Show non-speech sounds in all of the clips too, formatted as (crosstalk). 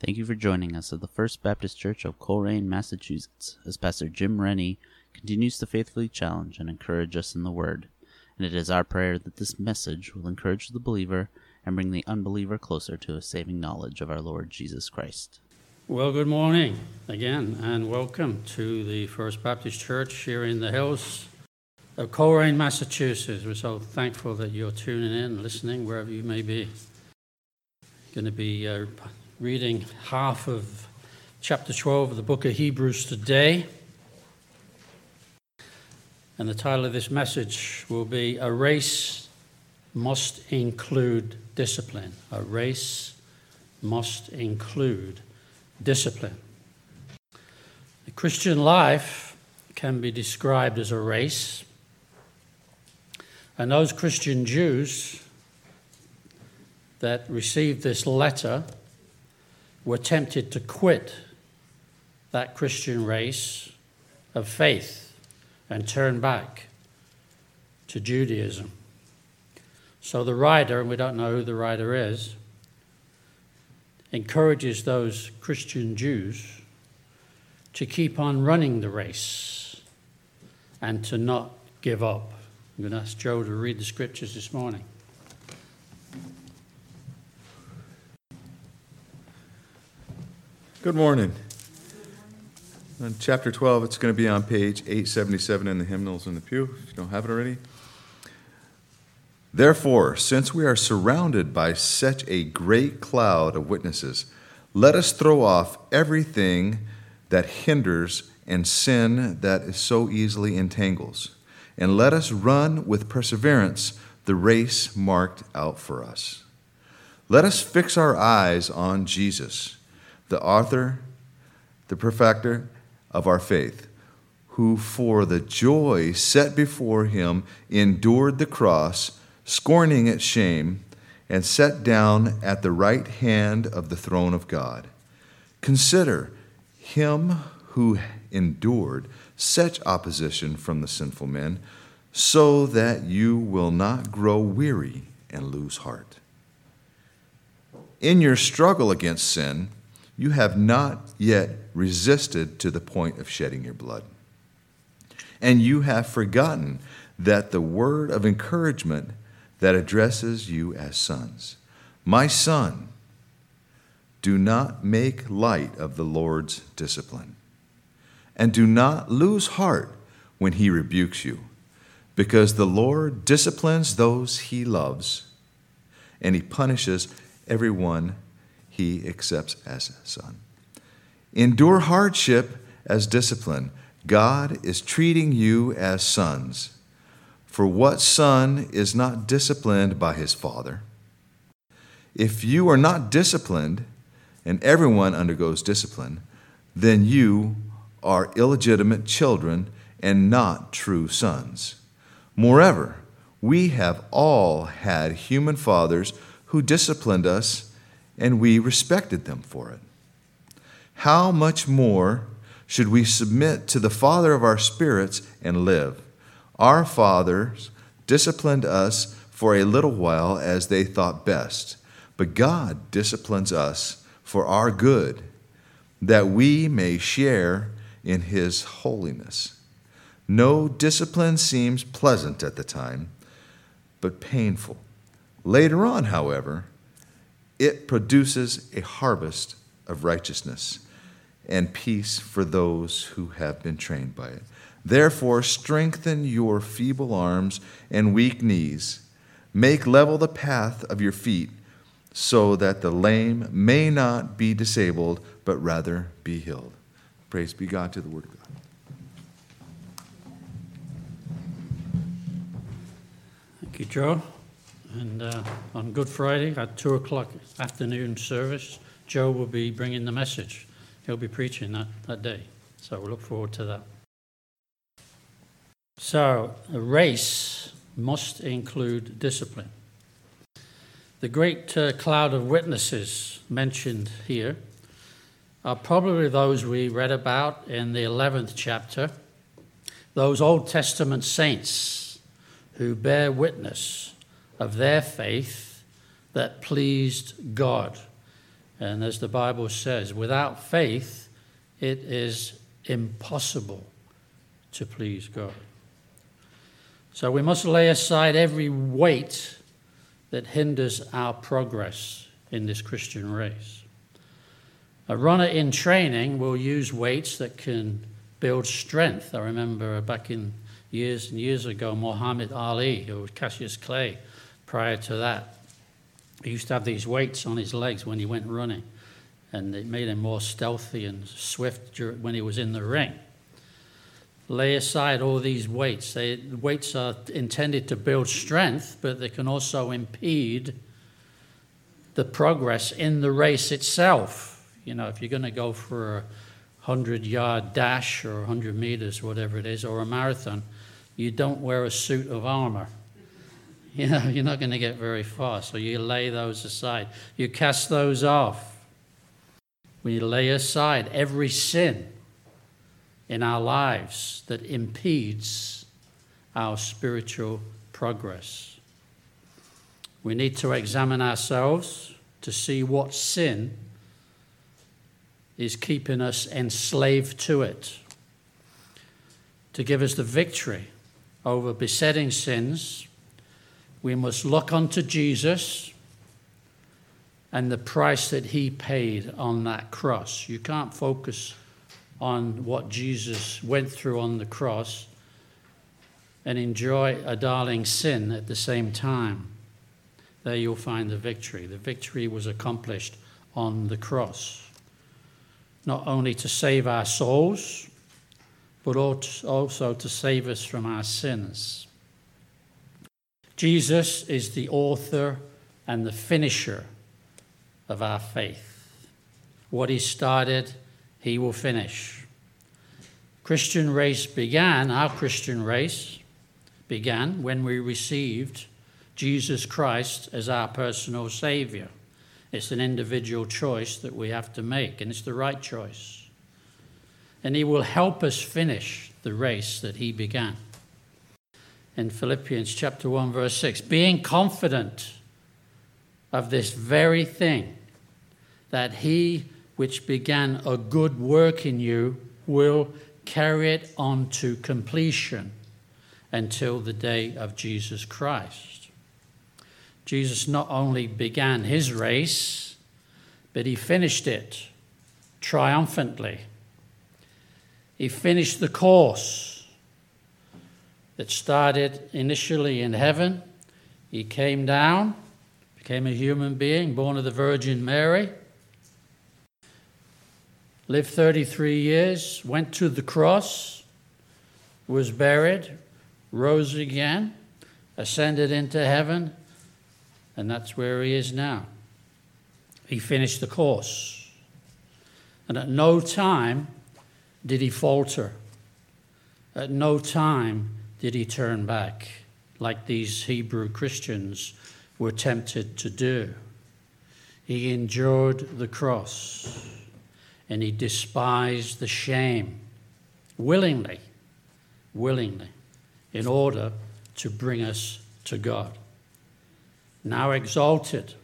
Thank you for joining us at the First Baptist Church of Colrain, Massachusetts, as Pastor Jim Rennie continues to faithfully challenge and encourage us in the Word. And it is our prayer that this message will encourage the believer and bring the unbeliever closer to a saving knowledge of our Lord Jesus Christ. Well, good morning again, and welcome to the First Baptist Church here in the hills of Colrain, Massachusetts. We're so thankful that you're tuning in, listening, wherever you may be. Going to be uh, reading half of chapter 12 of the book of Hebrews today. And the title of this message will be A Race Must Include Discipline. A Race Must Include Discipline. The Christian life can be described as a race. And those Christian Jews that received this letter were tempted to quit that Christian race of faith and turn back to Judaism. So the writer, and we don't know who the writer is, encourages those Christian Jews to keep on running the race and to not give up. I'm going to ask Joe to read the scriptures this morning. Good morning. On chapter 12, it's going to be on page 877 in the hymnals in the pew, if you don't have it already. Therefore, since we are surrounded by such a great cloud of witnesses, let us throw off everything that hinders and sin that so easily entangles, and let us run with perseverance the race marked out for us. Let us fix our eyes on Jesus the author, the perfecter of our faith, who for the joy set before him endured the cross, scorning its shame, and sat down at the right hand of the throne of God. Consider him who endured such opposition from the sinful men, so that you will not grow weary and lose heart. In your struggle against sin, you have not yet resisted to the point of shedding your blood. And you have forgotten that the word of encouragement that addresses you as sons. My son, do not make light of the Lord's discipline, and do not lose heart when he rebukes you, because the Lord disciplines those he loves, and he punishes everyone he accepts as a son. Endure hardship as discipline. God is treating you as sons. For what son is not disciplined by his father? If you are not disciplined, and everyone undergoes discipline, then you are illegitimate children and not true sons. Moreover, we have all had human fathers who disciplined us and we respected them for it. How much more should we submit to the Father of our spirits and live? Our fathers disciplined us for a little while as they thought best, but God disciplines us for our good, that we may share in His holiness. No discipline seems pleasant at the time, but painful. Later on, however, it produces a harvest of righteousness and peace for those who have been trained by it. Therefore, strengthen your feeble arms and weak knees. Make level the path of your feet, so that the lame may not be disabled, but rather be healed. Praise be God to the Word of God. Thank you, Joe. And uh, on Good Friday at 2 o'clock afternoon service, Joe will be bringing the message. He'll be preaching that, that day. So we look forward to that. So, a race must include discipline. The great uh, cloud of witnesses mentioned here are probably those we read about in the 11th chapter, those Old Testament saints who bear witness of their faith that pleased God And as the Bible says, without faith, it is impossible to please God. So we must lay aside every weight that hinders our progress in this Christian race. A runner in training will use weights that can build strength. I remember back in years and years ago, Muhammad Ali or Cassius Clay prior to that. He used to have these weights on his legs when he went running, and it made him more stealthy and swift when he was in the ring. Lay aside all these weights. They, weights are intended to build strength, but they can also impede the progress in the race itself. You know, if you're going to go for a 100 yard dash or 100 meters, whatever it is, or a marathon, you don't wear a suit of armor. (laughs) You know, you're not going to get very far, so you lay those aside. You cast those off. We lay aside every sin in our lives that impedes our spiritual progress. We need to examine ourselves to see what sin is keeping us enslaved to it, to give us the victory over besetting sins we must look unto Jesus and the price that he paid on that cross. You can't focus on what Jesus went through on the cross and enjoy a darling sin at the same time. There you'll find the victory. The victory was accomplished on the cross, not only to save our souls, but also to save us from our sins. Jesus is the author and the finisher of our faith. What he started, he will finish. Christian race began, our Christian race began when we received Jesus Christ as our personal Savior. It's an individual choice that we have to make, and it's the right choice. And He will help us finish the race that He began in Philippians chapter 1, verse 6 being confident of this very thing, that he which began a good work in you will carry it on to completion until the day of Jesus Christ. Jesus not only began his race, but he finished it triumphantly. He finished the course that started initially in heaven. He came down, became a human being, born of the Virgin Mary, lived 33 years, went to the cross, was buried, rose again, ascended into heaven, and that's where he is now. He finished the course. And at no time did he falter. At no time did he turn back, like these Hebrew Christians were tempted to do. He endured the cross and he despised the shame willingly, willingly, in order to bring us to God. Now exalted,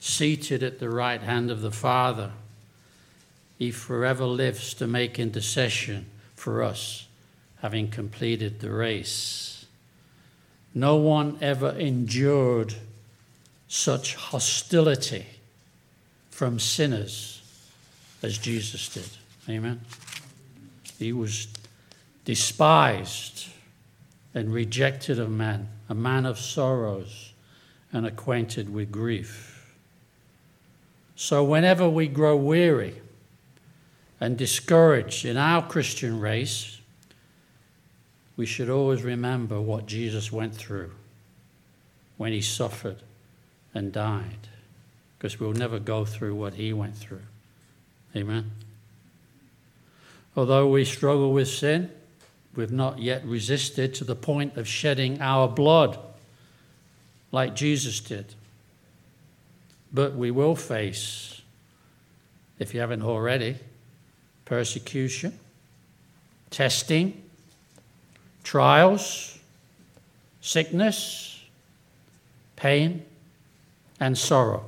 seated at the right hand of the Father, he forever lives to make intercession for us having completed the race. No one ever endured such hostility from sinners as Jesus did. Amen. He was despised and rejected of men, a man of sorrows and acquainted with grief. So, whenever we grow weary and discouraged in our Christian race, we should always remember what Jesus went through when he suffered and died, because we'll never go through what he went through. Amen. Although we struggle with sin, we've not yet resisted to the point of shedding our blood like Jesus did. But we will face, if you haven't already, persecution, testing, trials, sickness, pain, and sorrow.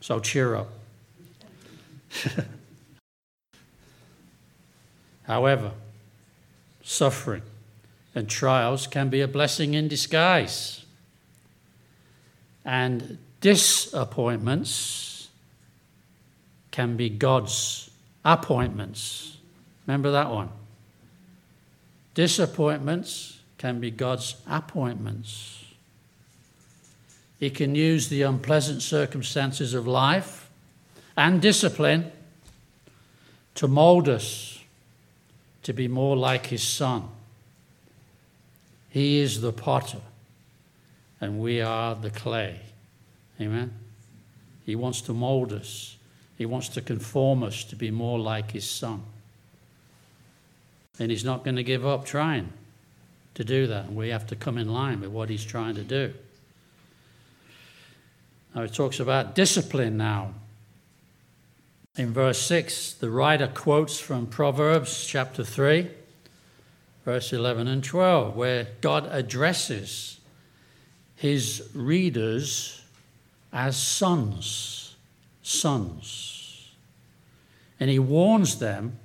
So cheer up. (laughs) However, suffering and trials can be a blessing in disguise. And disappointments can be God's appointments. Remember that one? Disappointments can be God's appointments. He can use the unpleasant circumstances of life and discipline to mold us to be more like His Son. He is the potter, and we are the clay. Amen? He wants to mold us, He wants to conform us to be more like His Son. And He's not going to give up trying to do that. We have to come in line with what He's trying to do. Now, it talks about discipline now. In verse 6, the writer quotes from Proverbs chapter 3, verse 11 and 12, where God addresses his readers as sons. Sons. And he warns them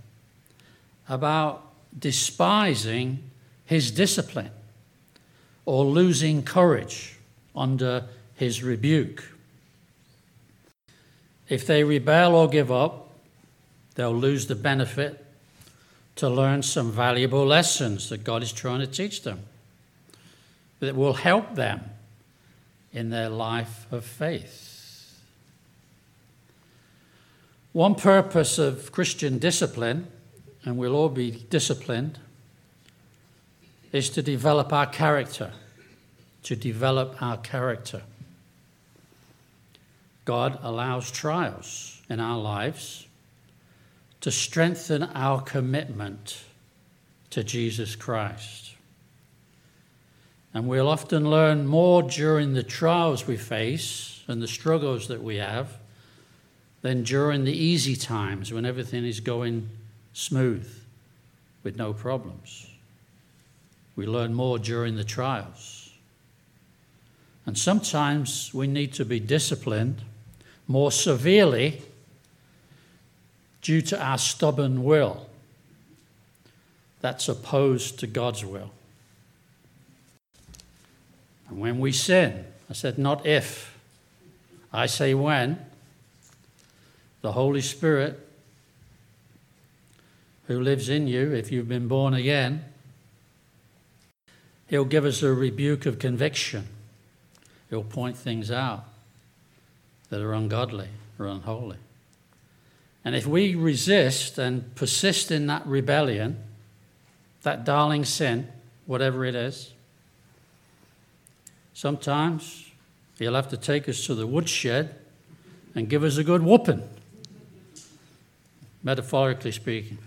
about despising his discipline or losing courage under his rebuke. If they rebel or give up, they'll lose the benefit to learn some valuable lessons that God is trying to teach them that will help them in their life of faith. One purpose of Christian discipline, and we'll all be disciplined, is to develop our character. To develop our character. God allows trials in our lives to strengthen our commitment to Jesus Christ. And we'll often learn more during the trials we face and the struggles that we have than during the easy times when everything is going smooth with no problems. We learn more during the trials. And sometimes we need to be disciplined more severely due to our stubborn will that's opposed to God's will. And when we sin, I said not if, I say when, the Holy Spirit who lives in you, if you've been born again, he'll give us a rebuke of conviction. He'll point things out that are ungodly or unholy. And if we resist and persist in that rebellion, that darling sin, whatever it is, sometimes he'll have to take us to the woodshed and give us a good whooping, metaphorically speaking.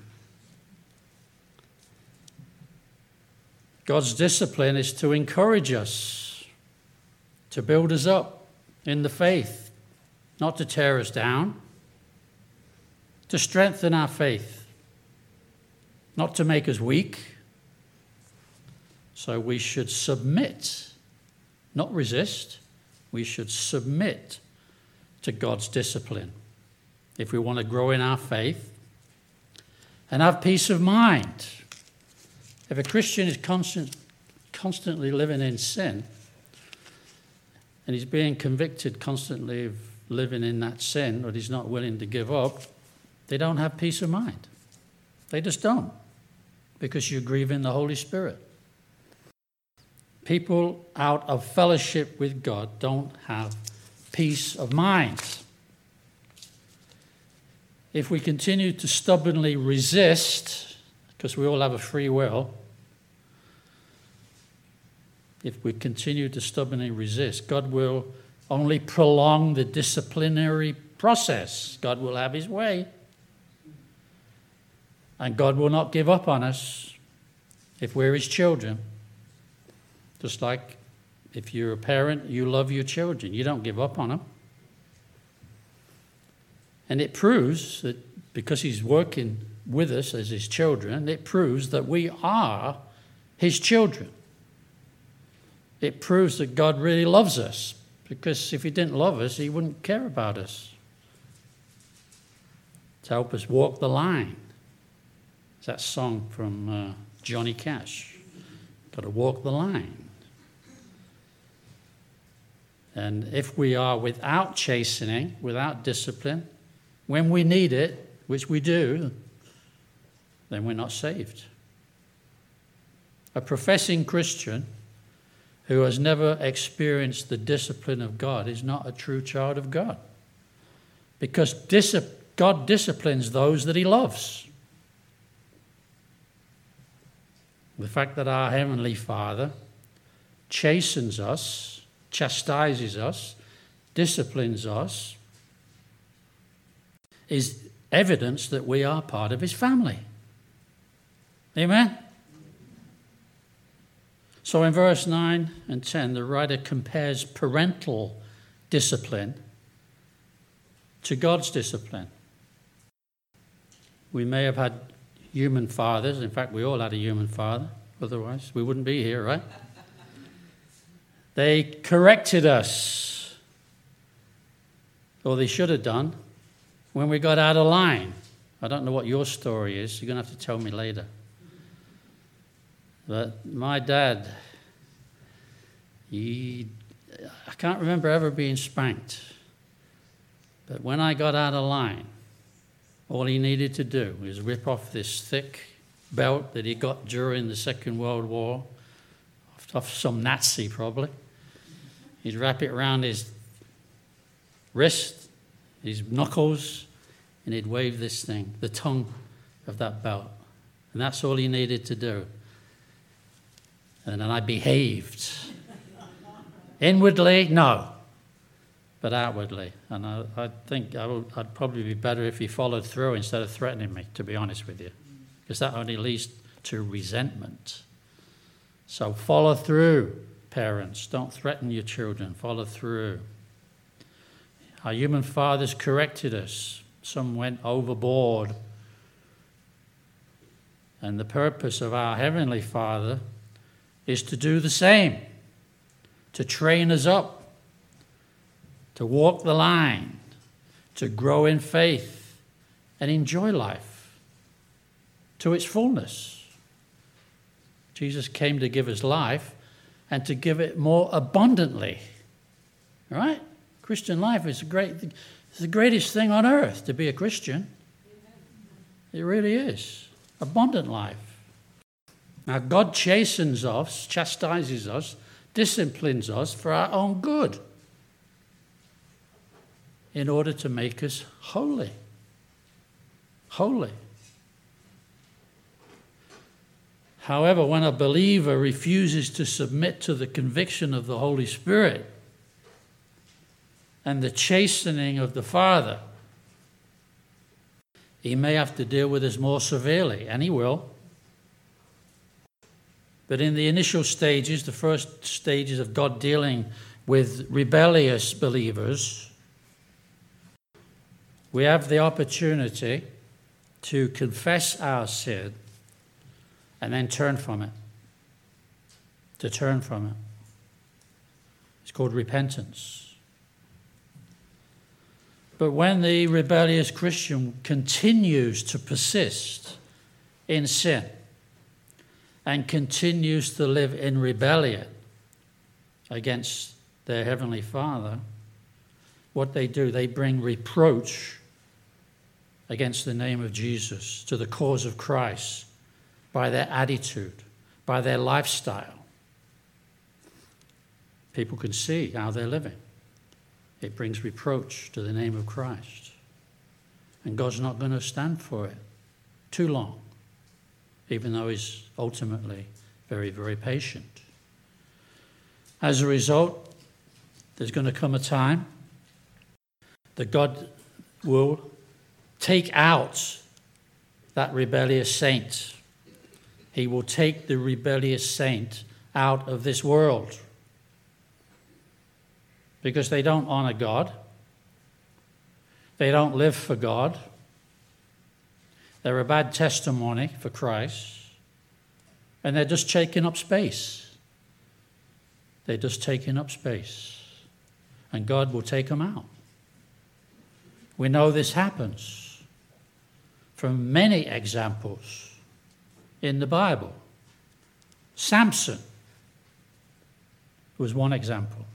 God's discipline is to encourage us, to build us up in the faith, not to tear us down, to strengthen our faith, not to make us weak. So we should submit, not resist. We should submit to God's discipline if we want to grow in our faith and have peace of mind. If a Christian is constant, constantly living in sin and he's being convicted constantly of living in that sin that he's not willing to give up, they don't have peace of mind. They just don't, because you're grieving the Holy Spirit. People out of fellowship with God don't have peace of mind. If we continue to stubbornly resist, because we all have a free will, if we continue to stubbornly resist, God will only prolong the disciplinary process. God will have his way. And God will not give up on us if we're his children. Just like if you're a parent, you love your children, you don't give up on them. And it proves that because he's working with us as his children, it proves that we are his children. It proves that God really loves us because if he didn't love us, he wouldn't care about us. to help us walk the line. It's that song from uh, Johnny Cash. Got to walk the line. And if we are without chastening, without discipline, when we need it, which we do, then we're not saved. A professing Christian who has never experienced the discipline of God is not a true child of God. Because God disciplines those that he loves. The fact that our Heavenly Father chastens us, chastises us, disciplines us, is evidence that we are part of His family. Amen? So in verse 9 and 10, the writer compares parental discipline to God's discipline. We may have had human fathers. In fact, we all had a human father. Otherwise, we wouldn't be here, right? They corrected us, or they should have done, when we got out of line. I don't know what your story is. You're going to have to tell me later. But my dad, he, I can't remember ever being spanked. But when I got out of line, all he needed to do was rip off this thick belt that he got during the Second World War, off some Nazi probably. He'd wrap it around his wrist, his knuckles, and he'd wave this thing, the tongue of that belt. And that's all he needed to do. And then I behaved. Inwardly, no but outwardly. And I, I think I would, I'd probably be better if he followed through instead of threatening me, to be honest with you, because that only leads to resentment. So follow through, parents. Don't threaten your children. Follow through. Our human fathers corrected us. Some went overboard. And the purpose of our Heavenly Father is to do the same, to train us up to walk the line, to grow in faith, and enjoy life to its fullness. Jesus came to give us life and to give it more abundantly. Right? Christian life is great the greatest thing on earth to be a Christian. It really is. Abundant life. Now God chastens us, chastises us, disciplines us for our own good in order to make us holy. Holy. However, when a believer refuses to submit to the conviction of the Holy Spirit and the chastening of the Father, he may have to deal with this more severely, and he will. But in the initial stages, the first stages of God dealing with rebellious believers, we have the opportunity to confess our sin and then turn from it. To turn from it. It's called repentance. But when the rebellious Christian continues to persist in sin and continues to live in rebellion against their Heavenly Father, what they do, they bring reproach against the name of Jesus, to the cause of Christ, by their attitude, by their lifestyle. People can see how they're living. It brings reproach to the name of Christ. And God's not going to stand for it too long, even though He's ultimately very, very patient. As a result, there's going to come a time that God will take out that rebellious saint. He will take the rebellious saint out of this world because they don't honor God, they don't live for God, they're a bad testimony for Christ, and they're just taking up space. They're just taking up space, and God will take them out. We know this happens. from many examples in the Bible. Samson was one example.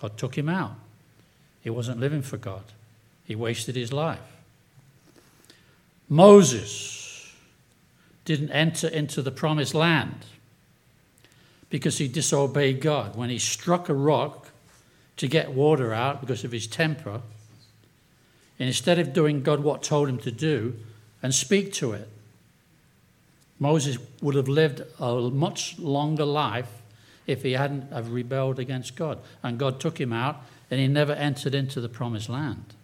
God took him out. He wasn't living for God, he wasted his life. Moses didn't enter into the promised land because he disobeyed God. When he struck a rock to get water out because of his temper, instead of doing God what told him to do and speak to it, Moses would have lived a much longer life if he hadn't have rebelled against God. And God took him out and he never entered into the promised land.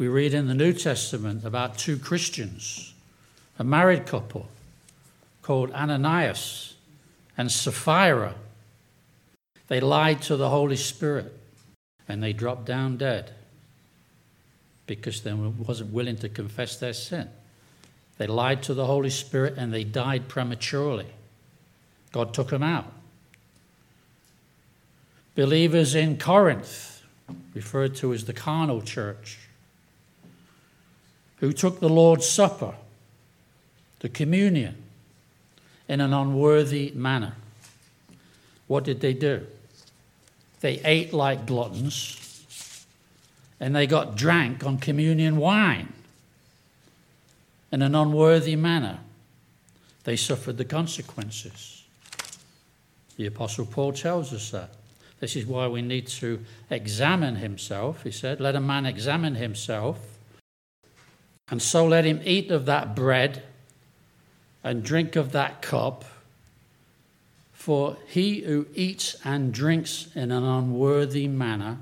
We read in the New Testament about two Christians, a married couple called Ananias and Sapphira. They lied to the Holy Spirit and they dropped down dead because they wasn't willing to confess their sin. They lied to the Holy Spirit and they died prematurely. God took them out. Believers in Corinth, referred to as the carnal church, who took the Lord's Supper, the communion, in an unworthy manner. What did they do? They ate like gluttons and they got drank on communion wine in an unworthy manner. They suffered the consequences. The Apostle Paul tells us that. This is why we need to examine himself. He said, Let a man examine himself, and so let him eat of that bread and drink of that cup. For he who eats and drinks in an unworthy manner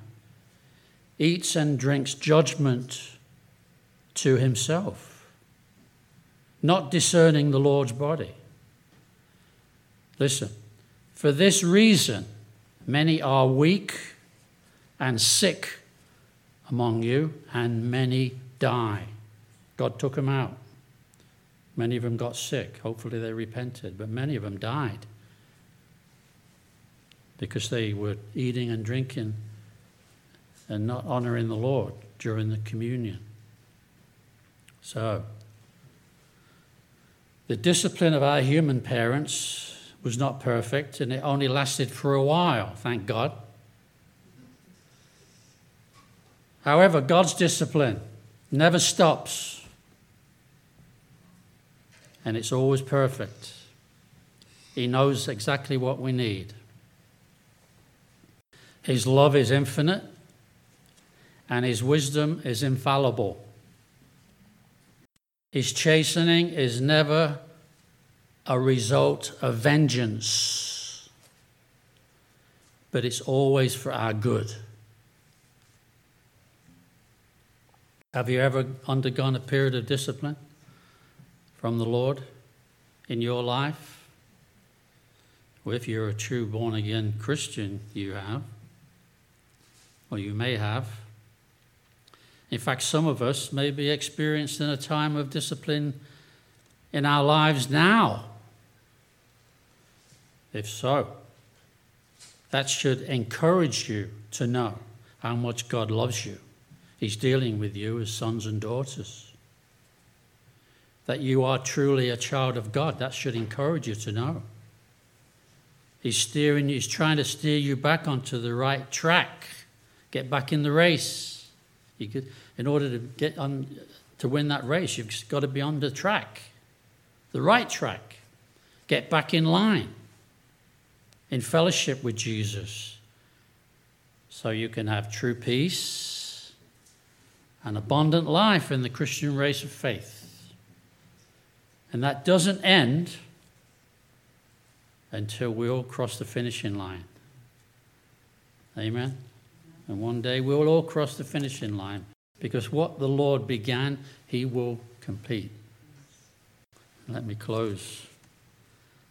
eats and drinks judgment to himself, not discerning the Lord's body. Listen, for this reason, many are weak and sick among you, and many die. God took them out. Many of them got sick. Hopefully, they repented, but many of them died because they were eating and drinking and not honoring the Lord during the communion. So, the discipline of our human parents was not perfect and it only lasted for a while, thank God. However, God's discipline never stops and it's always perfect. He knows exactly what we need. His love is infinite, and his wisdom is infallible. His chastening is never a result of vengeance, but it's always for our good. Have you ever undergone a period of discipline from the Lord in your life? Well, if you're a true born again Christian, you have or you may have. In fact, some of us may be experiencing a time of discipline in our lives now. If so, that should encourage you to know how much God loves you. He's dealing with you as sons and daughters. That you are truly a child of God, that should encourage you to know. He's steering he's trying to steer you back onto the right track get back in the race. You could, in order to get on to win that race, you've got to be on the track, the right track. Get back in line, in fellowship with Jesus, so you can have true peace and abundant life in the Christian race of faith. And that doesn't end until we all cross the finishing line. Amen. And one day we'll all cross the finishing line because what the Lord began, He will complete. Let me close.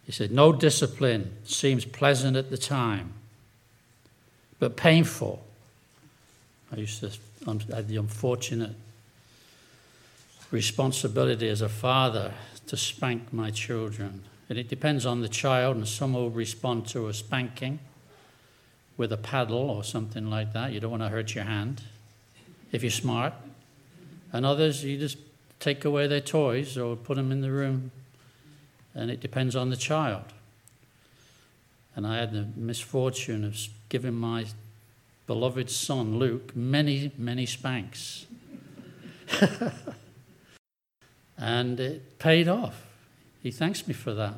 He said, No discipline seems pleasant at the time, but painful. I used to um, have the unfortunate responsibility as a father to spank my children. And it depends on the child, and some will respond to a spanking with a paddle or something like that. You don't want to hurt your hand if you're smart. And others, you just take away their toys or put them in the room, and it depends on the child. And I had the misfortune of giving my beloved son, Luke, many, many spanks. (laughs) and it paid off. He thanks me for that.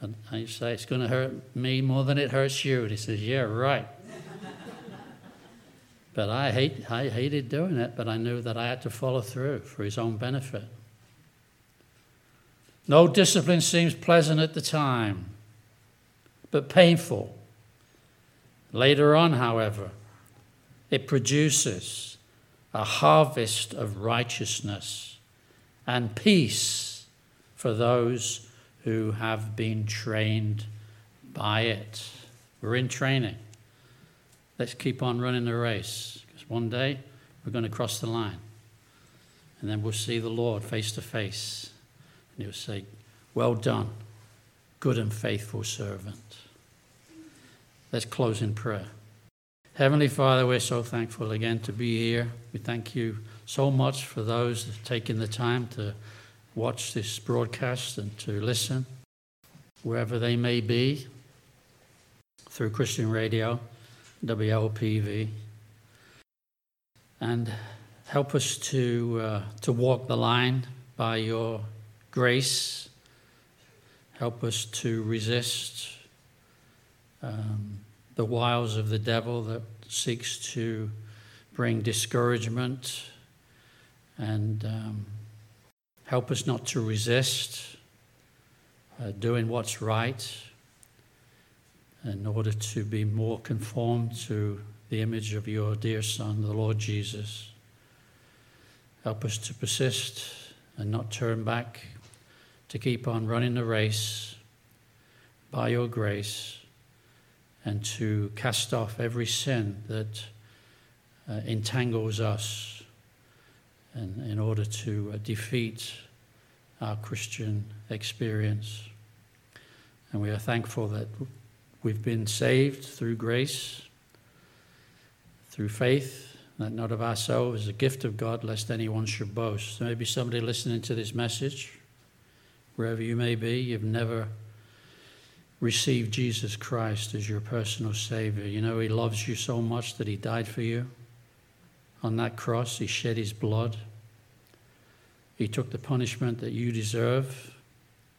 And I say, It's going to hurt me more than it hurts you. And he says, Yeah, right. (laughs) but I, hate, I hated doing it, but I knew that I had to follow through for his own benefit. No discipline seems pleasant at the time, but painful. Later on, however, it produces a harvest of righteousness and peace for those who have been trained by it. We're in training. Let's keep on running the race because one day we're going to cross the line and then we'll see the Lord face to face and he'll say, Well done, good and faithful servant. Let's close in prayer. Heavenly Father, we're so thankful again to be here. We thank you so much for those taking the time to watch this broadcast and to listen, wherever they may be, through Christian Radio, WLPV. And help us to, uh, to walk the line by your grace. Help us to resist um, the wiles of the devil that seeks to bring discouragement and um, help us not to resist uh, doing what's right in order to be more conformed to the image of your dear Son, the Lord Jesus. Help us to persist and not turn back, to keep on running the race by your grace and to cast off every sin that uh, entangles us and in order to uh, defeat our Christian experience. And we are thankful that we've been saved through grace, through faith, that not of ourselves, is a gift of God, lest anyone should boast. There may be somebody listening to this message, wherever you may be, you've never received Jesus Christ as your personal Savior. You know, He loves you so much that He died for you. On that cross, He shed His blood. He took the punishment that you deserve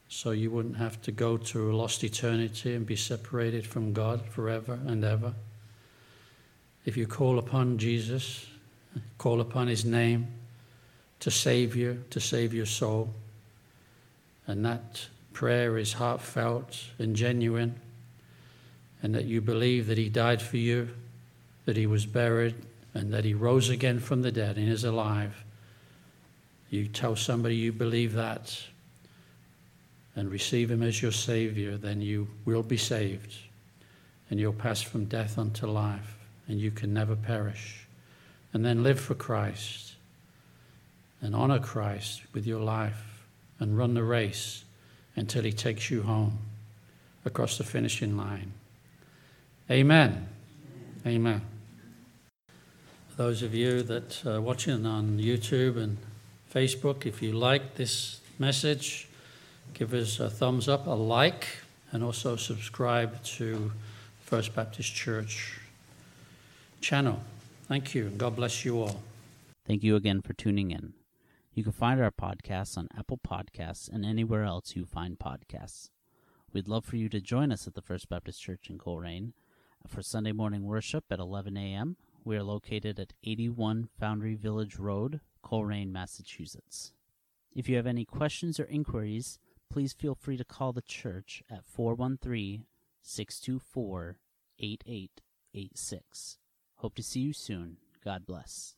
so you wouldn't have to go to a lost eternity and be separated from God forever and ever. If you call upon Jesus, call upon His name to save you, to save your soul, and that prayer is heartfelt and genuine, and that you believe that He died for you, that He was buried, and that He rose again from the dead and is alive, you tell somebody you believe that and receive Him as your Savior, then you will be saved and you'll pass from death unto life and you can never perish. And then live for Christ and honor Christ with your life and run the race until he takes you home across the finishing line. Amen. Amen. Those of you that are watching on YouTube and Facebook, if you like this message, give us a thumbs up, a like, and also subscribe to First Baptist Church channel. Thank you, and God bless you all. Thank you again for tuning in. You can find our podcasts on Apple Podcasts and anywhere else you find podcasts. We'd love for you to join us at the First Baptist Church in Colrain for Sunday morning worship at 11 a.m. We are located at 81 Foundry Village Road, Colrain, Massachusetts. If you have any questions or inquiries, please feel free to call the church at 413 624 8886. Hope to see you soon. God bless.